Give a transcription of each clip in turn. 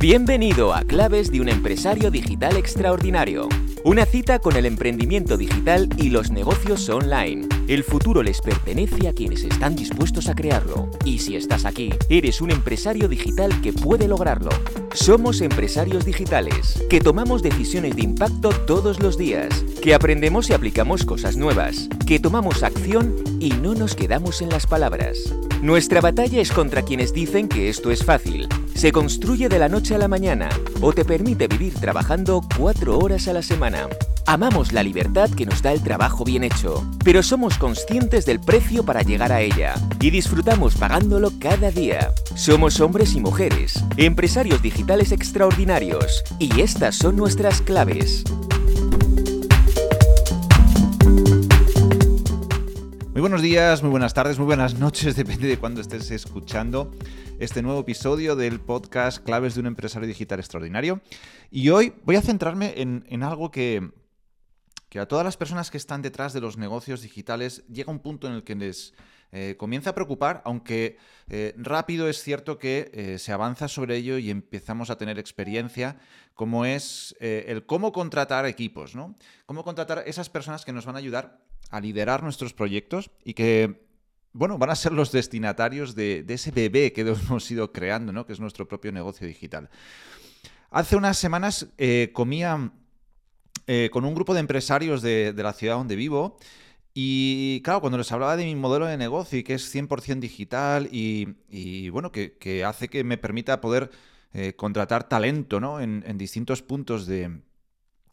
Bienvenido a Claves de un empresario digital extraordinario. Una cita con el emprendimiento digital y los negocios online. El futuro les pertenece a quienes están dispuestos a crearlo. Y si estás aquí, eres un empresario digital que puede lograrlo. Somos empresarios digitales, que tomamos decisiones de impacto todos los días, que aprendemos y aplicamos cosas nuevas, que tomamos acción y no nos quedamos en las palabras. Nuestra batalla es contra quienes dicen que esto es fácil. Se construye de la noche a la mañana o te permite vivir trabajando cuatro horas a la semana. Amamos la libertad que nos da el trabajo bien hecho, pero somos conscientes del precio para llegar a ella y disfrutamos pagándolo cada día. Somos hombres y mujeres, empresarios digitales extraordinarios, y estas son nuestras claves. Muy buenos días, muy buenas tardes, muy buenas noches, depende de cuándo estés escuchando este nuevo episodio del podcast Claves de un empresario digital extraordinario. Y hoy voy a centrarme en, algo que, que, a todas las personas que están detrás de los negocios digitales llega un punto en el que les eh, comienza a preocupar, aunque eh, rápido es cierto que eh, se avanza sobre ello y empezamos a tener experiencia, como es el cómo contratar equipos, ¿no? Cómo contratar esas personas que nos van a ayudar a liderar nuestros proyectos y que, bueno, van a ser los destinatarios de, ese bebé que hemos ido creando, ¿no? Que es nuestro propio negocio digital. Hace unas semanas eh, comía eh, con un grupo de empresarios de, la ciudad donde vivo y claro, cuando les hablaba de mi modelo de negocio y que es 100% digital y, bueno, que, hace que me permita poder eh, contratar talento ¿no? en distintos puntos de,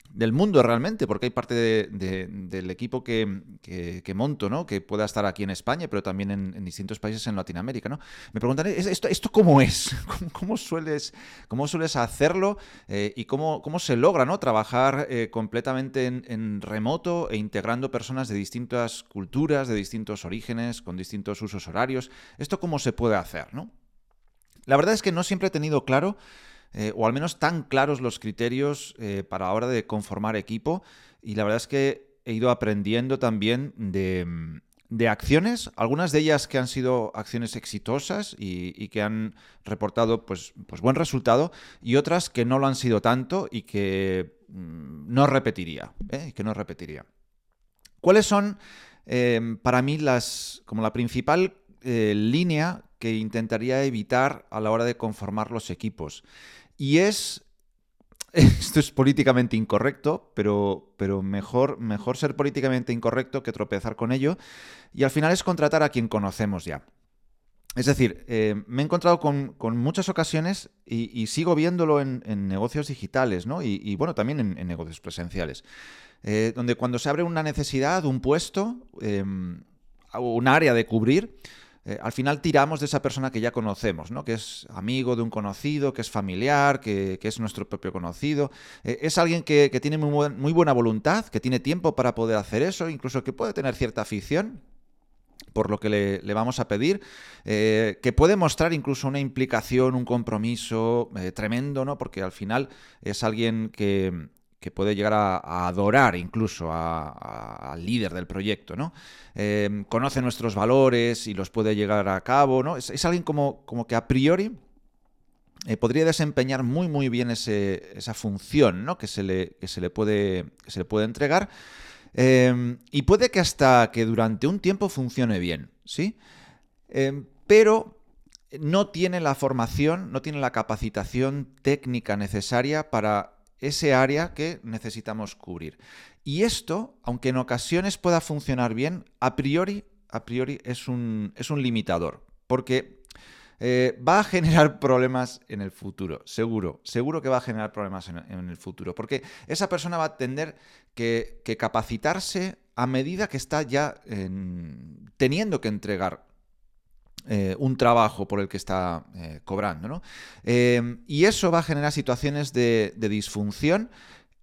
del mundo realmente, porque hay parte del equipo que, monto, ¿no? Que pueda estar aquí en España, pero también en, distintos países en Latinoamérica, ¿no? Me preguntaré, ¿esto, esto cómo es? ¿Cómo, sueles, cómo sueles hacerlo? Eh, ¿Y cómo, cómo se logra, ¿no? Trabajar eh, completamente en, remoto e integrando personas de distintas culturas, de distintos orígenes, con distintos usos horarios. ¿Esto cómo se puede hacer, no? La verdad es que no siempre he tenido claro eh, o al menos tan claros los criterios eh, para la hora de conformar equipo. Y la verdad es que he ido aprendiendo también de, acciones, algunas de ellas que han sido acciones exitosas y, que han reportado pues, pues, buen resultado, y otras que no lo han sido tanto y que mm, no repetiría. ¿eh? Que no repetiría. ¿Cuáles son para mí las, como la principal línea que intentaría evitar a la hora de conformar los equipos. Y es esto es políticamente incorrecto, pero, pero mejor, mejor ser políticamente incorrecto que tropezar con ello. Y al final es contratar a quien conocemos ya. Es decir, eh, me he encontrado con, muchas ocasiones y, sigo viéndolo en, negocios digitales, ¿no? Y, bueno, también en, negocios presenciales. Eh, donde cuando se abre una necesidad, un puesto, eh, un área de cubrir, eh, al final tiramos de esa persona que ya conocemos, ¿no? que es amigo de un conocido, que es familiar, que, es nuestro propio conocido. Eh, es alguien que, tiene muy, buena voluntad, que tiene tiempo para poder hacer eso, incluso que puede tener cierta afición por lo que le, vamos a pedir, eh, que puede mostrar incluso una implicación, un compromiso tremendo, ¿no? Porque al final es alguien que, que puede llegar a, adorar incluso al líder del proyecto, ¿no? Em, conoce nuestros valores y los puede llegar a cabo, ¿no? Es, alguien como, como, que a priori eh, podría desempeñar muy muy bien esa función, ¿no? Que se le, se le, puede, se le puede entregar. Em, y puede que hasta que durante un tiempo funcione bien, ¿sí? Em, pero no tiene la formación, no tiene la capacitación técnica necesaria para ese área que necesitamos cubrir. Y esto, aunque en ocasiones pueda funcionar bien, a priori, a priori es, un, es un limitador, porque eh, va a generar problemas en el futuro, seguro, seguro que va a generar problemas en, el futuro, porque esa persona va a tener que, capacitarse a medida que está ya teniendo que entregar eh, un trabajo por el que está eh, cobrando. ¿no? Eh, y eso va a generar situaciones de, disfunción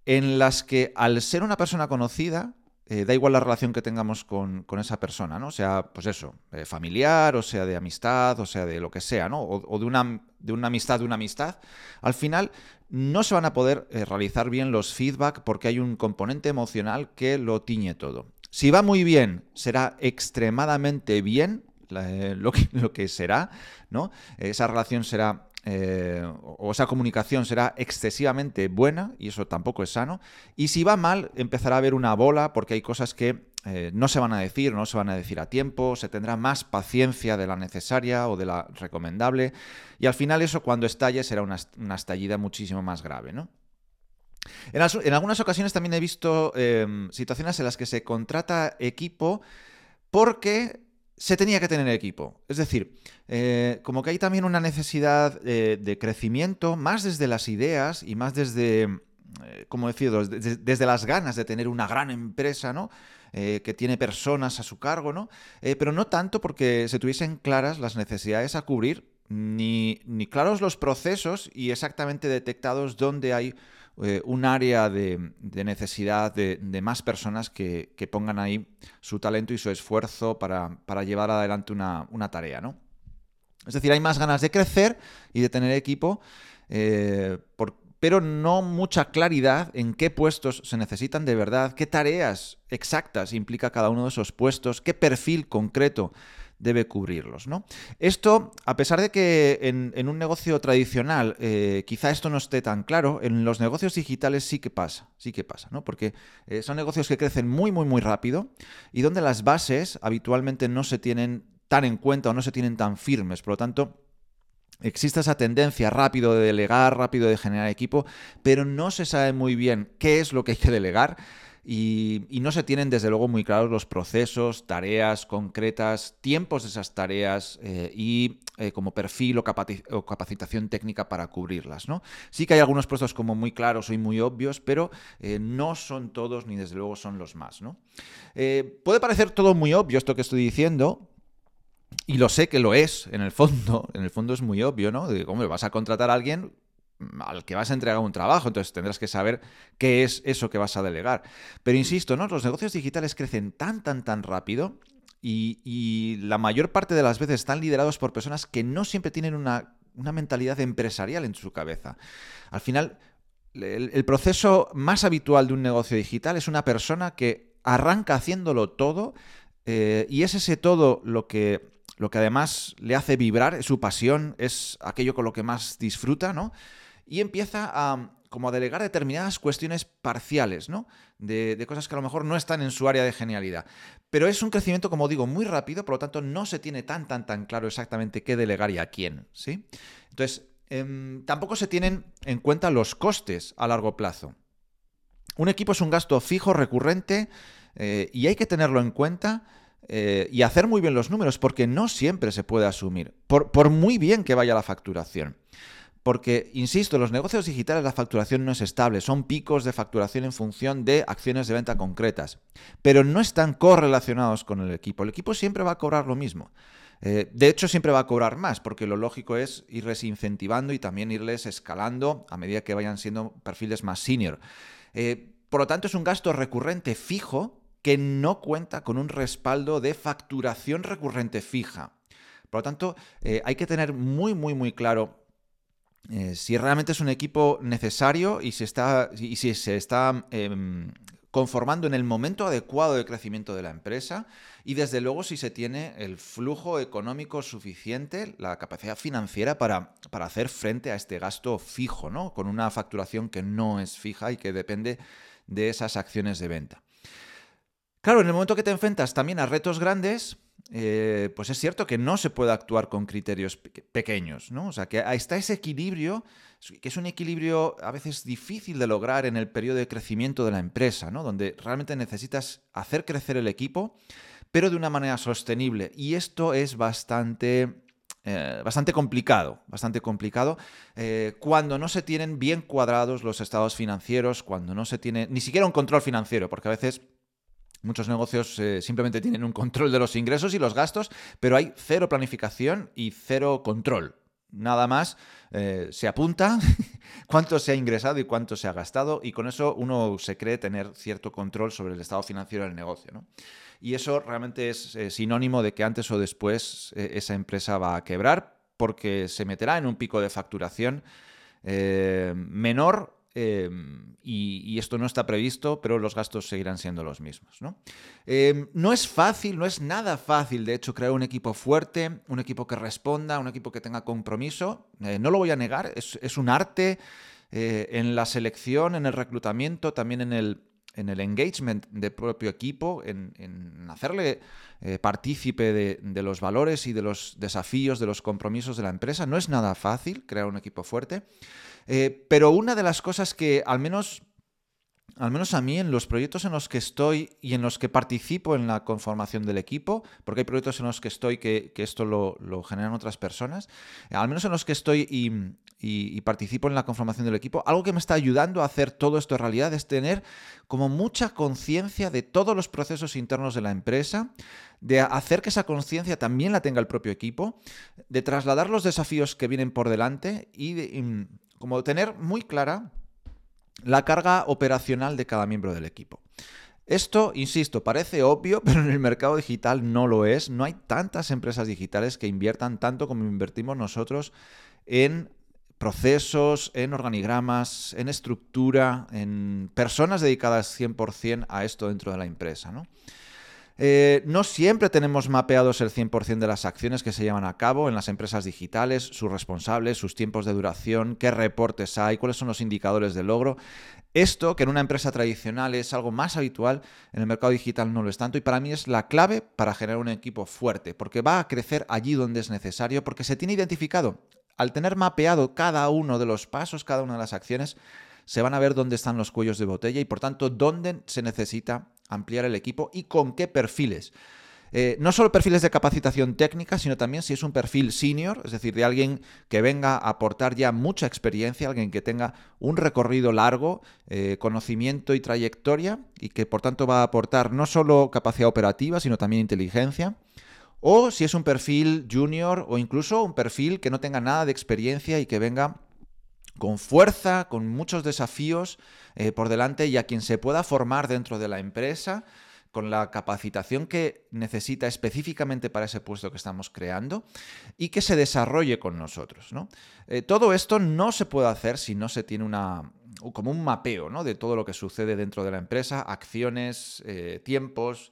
en las que al ser una persona conocida, da igual la relación que tengamos con, esa persona, ¿no? Sea, pues eso, familiar, o sea de amistad, o sea de lo que sea, ¿no? O, de, una, de una amistad de una amistad, al final no se van a poder realizar bien los feedback porque hay un componente emocional que lo tiñe todo. Si va muy bien, será extremadamente bien, eh, lo, que, será, ¿no? Esa relación será eh, o esa comunicación será excesivamente buena, y eso tampoco es sano. Y si va mal, empezará a haber una bola, porque hay cosas que eh, no se van a decir, no se van a decir a tiempo, se tendrá más paciencia de la necesaria o de la recomendable, y al final eso cuando estalle será una, estallida muchísimo más grave, ¿no? En, algunas ocasiones también he visto situaciones en las que se contrata equipo porque se tenía que tener equipo. Es decir, eh, como que hay también una necesidad eh, de crecimiento, más desde las ideas y más desde, eh, como decía, desde, desde, las ganas de tener una gran empresa, ¿no? que tiene personas a su cargo, ¿no? pero no tanto porque se tuviesen claras las necesidades a cubrir, ni, ni claros los procesos y exactamente detectados dónde hay eh, un área de, necesidad de, más personas que, pongan ahí su talento y su esfuerzo para, llevar adelante una, tarea, ¿no? Es decir, hay más ganas de crecer y de tener equipo, eh, pero no mucha claridad en qué puestos se necesitan de verdad, qué tareas exactas implica cada uno de esos puestos, qué perfil concreto debe cubrirlos. ¿no? Esto, a pesar de que en, un negocio tradicional eh, quizá esto no esté tan claro, en los negocios digitales sí que pasa, sí que pasa, ¿no? porque eh, son negocios que crecen muy, muy, muy rápido y donde las bases habitualmente no se tienen tan en cuenta o no se tienen tan firmes. Por lo tanto, Existe esa tendencia rápido de delegar, rápido de generar equipo, pero no se sabe muy bien qué es lo que hay que delegar y, no se tienen desde luego muy claros los procesos, tareas concretas, tiempos de esas tareas eh, y eh, como perfil o, capacitación técnica para cubrirlas. ¿no? Sí que hay algunos puestos como muy claros y muy obvios, pero eh, no son todos ni desde luego son los más. ¿no? puede parecer todo muy obvio esto que estoy diciendo, y lo sé que lo es, en el fondo, en el fondo es muy obvio, ¿no? De cómo vas a contratar a alguien al que vas a entregar un trabajo, entonces tendrás que saber qué es eso que vas a delegar. Pero insisto, ¿no? Los negocios digitales crecen tan, tan, tan rápido y, la mayor parte de las veces están liderados por personas que no siempre tienen una, mentalidad empresarial en su cabeza. Al final, el, proceso más habitual de un negocio digital es una persona que arranca haciéndolo todo eh, y es ese todo lo que lo que además le hace vibrar, es su pasión, es aquello con lo que más disfruta, ¿no? Y empieza a como delegar determinadas cuestiones parciales, ¿no? De, cosas que a lo mejor no están en su área de genialidad. Pero es un crecimiento, como digo, muy rápido, por lo tanto no se tiene tan, tan, tan claro exactamente qué delegar y a quién, ¿sí? Entonces, em, tampoco se tienen en cuenta los costes a largo plazo. Un equipo es un gasto fijo, recurrente, eh, y hay que tenerlo en cuenta eh, y hacer muy bien los números, porque no siempre se puede asumir, por muy bien que vaya la facturación. Porque, insisto, los negocios digitales la facturación no es estable, son picos de facturación en función de acciones de venta concretas, pero no están correlacionados con el equipo. El equipo siempre va a cobrar lo mismo. Eh, de hecho, siempre va a cobrar más, porque lo lógico es irles incentivando y también irles escalando a medida que vayan siendo perfiles más senior. Eh, por lo tanto, es un gasto recurrente fijo que no cuenta con un respaldo de facturación recurrente fija. Por lo tanto, eh, hay que tener muy, muy, muy claro eh, si realmente es un equipo necesario y, está, y si se está em, conformando en el momento adecuado de crecimiento de la empresa y desde luego si se tiene el flujo económico suficiente, la capacidad financiera para, para hacer frente a este gasto fijo, ¿no? con una facturación que no es fija y que depende de esas acciones de venta. Claro, en el momento que te enfrentas también a retos grandes, eh, pues es cierto que no se puede actuar con criterios pequeños, ¿no? O sea, que está ese equilibrio, que es un equilibrio a veces difícil de lograr en el periodo de crecimiento de la empresa, ¿no? Donde realmente necesitas hacer crecer el equipo, pero de una manera sostenible. Y esto es bastante... Eh, bastante complicado, bastante complicado, eh, cuando no se tienen bien cuadrados los estados financieros, cuando no se tiene ni siquiera un control financiero, porque a veces Muchos negocios eh, simplemente tienen un control de los ingresos y los gastos, pero hay cero planificación y cero control. Nada más eh, se apunta cuánto se ha ingresado y cuánto se ha gastado y con eso uno se cree tener cierto control sobre el estado financiero del negocio. Y eso realmente es eh, sinónimo de que antes o después esa empresa va a quebrar porque se meterá en un pico de facturación menor em, y, esto no está previsto, pero los gastos seguirán siendo los mismos. ¿no? Em, no es fácil, no es nada fácil, de hecho, crear un equipo fuerte, un equipo que responda, un equipo que tenga compromiso. Eh, no lo voy a negar, es, un arte eh, en la selección, en el reclutamiento, también en el, en el engagement del propio equipo, en, hacerle eh, partícipe de, los valores y de los desafíos, de los compromisos de la empresa. No es nada fácil crear un equipo fuerte, eh, pero una de las cosas que al menos al menos a mí, en los proyectos en los que estoy y en los que participo en la conformación del equipo, porque hay proyectos en los que estoy que, esto lo, generan otras personas, al menos en los que estoy y, participo en la conformación del equipo, algo que me está ayudando a hacer todo esto en realidad es tener como mucha conciencia de todos los procesos internos de la empresa, de hacer que esa conciencia también la tenga el propio equipo, de trasladar los desafíos que vienen por delante y, de, y como tener muy clara la carga operacional de cada miembro del equipo. Esto, insisto, parece obvio, pero en el mercado digital no lo es. No hay tantas empresas digitales que inviertan tanto como invertimos nosotros en procesos, en organigramas, en estructura, en personas dedicadas 100% a esto dentro de la empresa. ¿no? Eh, no siempre tenemos mapeados el 100% de las acciones que se llevan a cabo en las empresas digitales, sus responsables, sus tiempos de duración, qué reportes hay, cuáles son los indicadores de logro. Esto, que en una empresa tradicional es algo más habitual, en el mercado digital no lo es tanto y para mí es la clave para generar un equipo fuerte, porque va a crecer allí donde es necesario, porque se tiene identificado. Al tener mapeado cada uno de los pasos, cada una de las acciones, se van a ver dónde están los cuellos de botella y por tanto dónde se necesita ampliar el equipo y con qué perfiles. Eh, no solo perfiles de capacitación técnica, sino también si es un perfil senior, es decir, de alguien que venga a aportar ya mucha experiencia, alguien que tenga un recorrido largo, eh, conocimiento y trayectoria, y que por tanto va a aportar no solo capacidad operativa, sino también inteligencia. O si es un perfil junior o incluso un perfil que no tenga nada de experiencia y que venga con fuerza, con muchos desafíos eh, por delante y a quien se pueda formar dentro de la empresa con la capacitación que necesita específicamente para ese puesto que estamos creando y que se desarrolle con nosotros. Eh, todo esto no se puede hacer si no se tiene una, como un mapeo de todo lo que sucede dentro de la empresa, acciones, eh, tiempos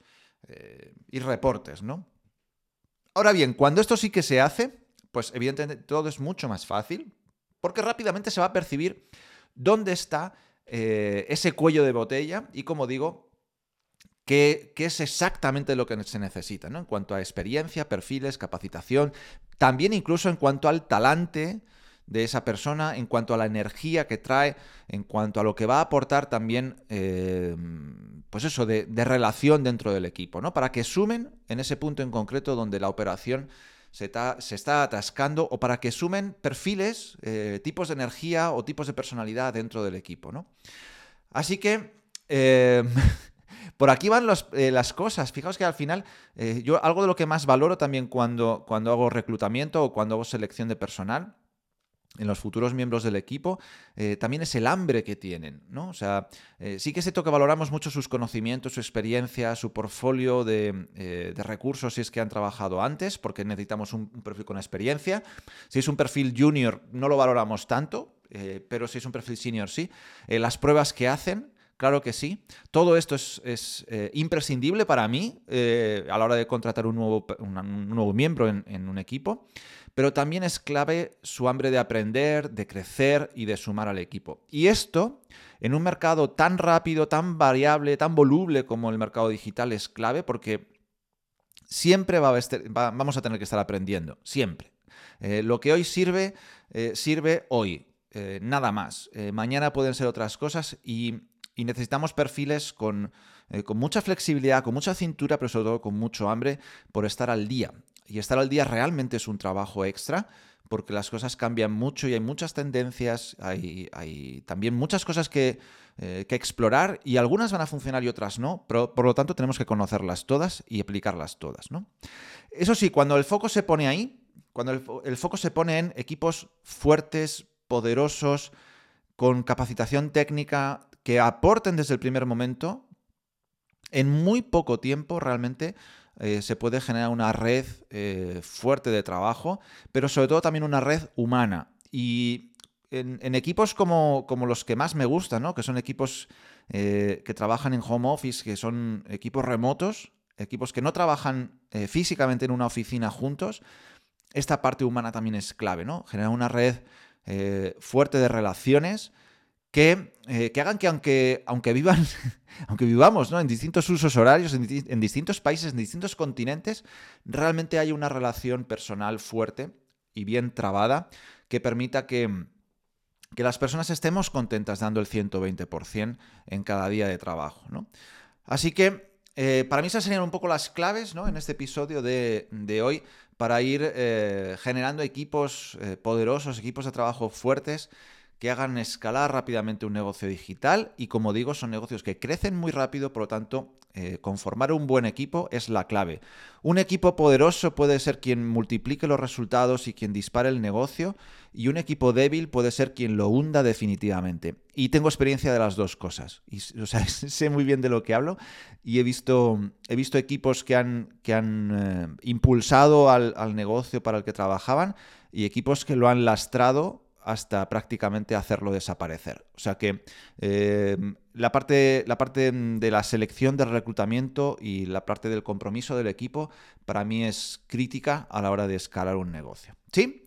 y reportes. Ahora bien, cuando esto sí que se hace, pues evidentemente todo es mucho más fácil, porque rápidamente se va a percibir dónde está eh, ese cuello de botella y, como digo, qué, es exactamente lo que se necesita, ¿no? En cuanto a experiencia, perfiles, capacitación, también incluso en cuanto al talante de esa persona, en cuanto a la energía que trae, en cuanto a lo que va a aportar también, eh, pues eso, de, de, relación dentro del equipo, ¿no? Para que sumen en ese punto en concreto donde la operación se está, atascando o para que sumen perfiles, eh, tipos de energía o tipos de personalidad dentro del equipo. ¿no? Así que... Eh, por aquí van eh, las cosas. Fijaos que al final, yo algo de lo que más valoro también cuando, cuando hago reclutamiento o cuando hago selección de personal en los futuros miembros del equipo, eh, también es el hambre que tienen, ¿no? O sea, eh, sí que es cierto que valoramos mucho sus conocimientos, su experiencia, su portfolio de, eh, recursos si es que han trabajado antes, porque necesitamos un, perfil con experiencia. Si es un perfil junior, no lo valoramos tanto, pero si es un perfil senior, sí. las pruebas que hacen, Claro que sí. Todo esto es, imprescindible para mí a la hora de contratar un nuevo, un nuevo miembro en, un equipo pero también es clave su hambre de aprender, de crecer y de sumar al equipo. Y esto, en un mercado tan rápido, tan variable, tan voluble como el mercado digital, es clave porque siempre va a vamos a tener que estar aprendiendo, siempre. Eh, lo que hoy sirve, eh, sirve hoy, eh, nada más. mañana pueden ser otras cosas y, necesitamos perfiles con, con mucha flexibilidad, con mucha cintura, pero sobre todo con mucho hambre por estar al día. Y estar al día realmente es un trabajo extra porque las cosas cambian mucho y hay muchas tendencias, hay, también muchas cosas que, eh, que, explorar y algunas van a funcionar y otras no, pero por lo tanto tenemos que conocerlas todas y aplicarlas todas. ¿no? Eso sí, cuando el foco se pone ahí, cuando el, el foco se pone en equipos fuertes, poderosos, con capacitación técnica, que aporten desde el primer momento, en muy poco tiempo realmente eh, se puede generar una red eh, fuerte de trabajo, pero sobre todo también una red humana. Y en, equipos como, como, los que más me gustan, ¿no? que son equipos eh, que trabajan en home office, que son equipos remotos, equipos que no trabajan físicamente en una oficina juntos, esta parte humana también es clave, ¿no? Generar una red fuerte de relaciones que, que, hagan que aunque, aunque vivan, aunque vivamos ¿no? en distintos usos horarios, en, distintos países, en distintos continentes, realmente haya una relación personal fuerte y bien trabada que permita que, que las personas estemos contentas dando el 120% en cada día de trabajo. ¿no? Así que eh, para mí esas serían un poco las claves ¿no? en este episodio de, hoy para ir eh, generando equipos eh, poderosos, equipos de trabajo fuertes que hagan escalar rápidamente un negocio digital y como digo son negocios que crecen muy rápido, por lo tanto eh, conformar un buen equipo es la clave. Un equipo poderoso puede ser quien multiplique los resultados y quien dispare el negocio y un equipo débil puede ser quien lo hunda definitivamente. Y tengo experiencia de las dos cosas. Y, o sea, sé muy bien de lo que hablo y he visto, he visto equipos que han, que han eh, impulsado al, al negocio para el que trabajaban y equipos que lo han lastrado hasta prácticamente hacerlo desaparecer. O sea que eh, la, parte, la parte de la selección del reclutamiento y la parte del compromiso del equipo para mí es crítica a la hora de escalar un negocio. ¿Sí?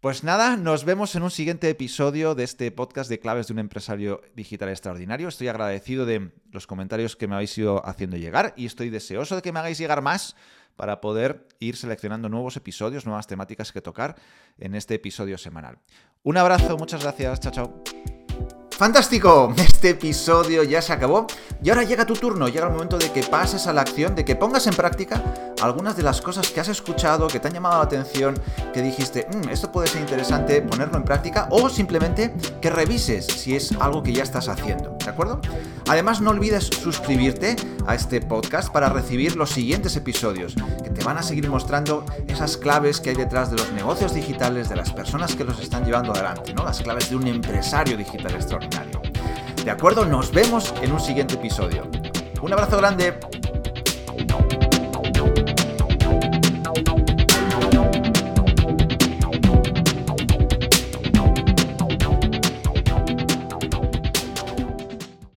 Pues nada, nos vemos en un siguiente episodio de este podcast de claves de un empresario digital extraordinario. Estoy agradecido de los comentarios que me habéis ido haciendo llegar y estoy deseoso de que me hagáis llegar más para poder ir seleccionando nuevos episodios, nuevas temáticas que tocar en este episodio semanal. Un abrazo, muchas gracias, chao, chao. Fantástico, este episodio ya se acabó y ahora llega tu turno, llega el momento de que pases a la acción, de que pongas en práctica algunas de las cosas que has escuchado, que te han llamado la atención, que dijiste, mm, esto puede ser interesante ponerlo en práctica o simplemente que revises si es algo que ya estás haciendo, ¿de acuerdo? Además no olvides suscribirte a este podcast para recibir los siguientes episodios que te van a seguir mostrando esas claves que hay detrás de los negocios digitales, de las personas que los están llevando adelante, ¿no? Las claves de un empresario digital extraordinario. ¿De acuerdo? Nos vemos en un siguiente episodio. Un abrazo grande.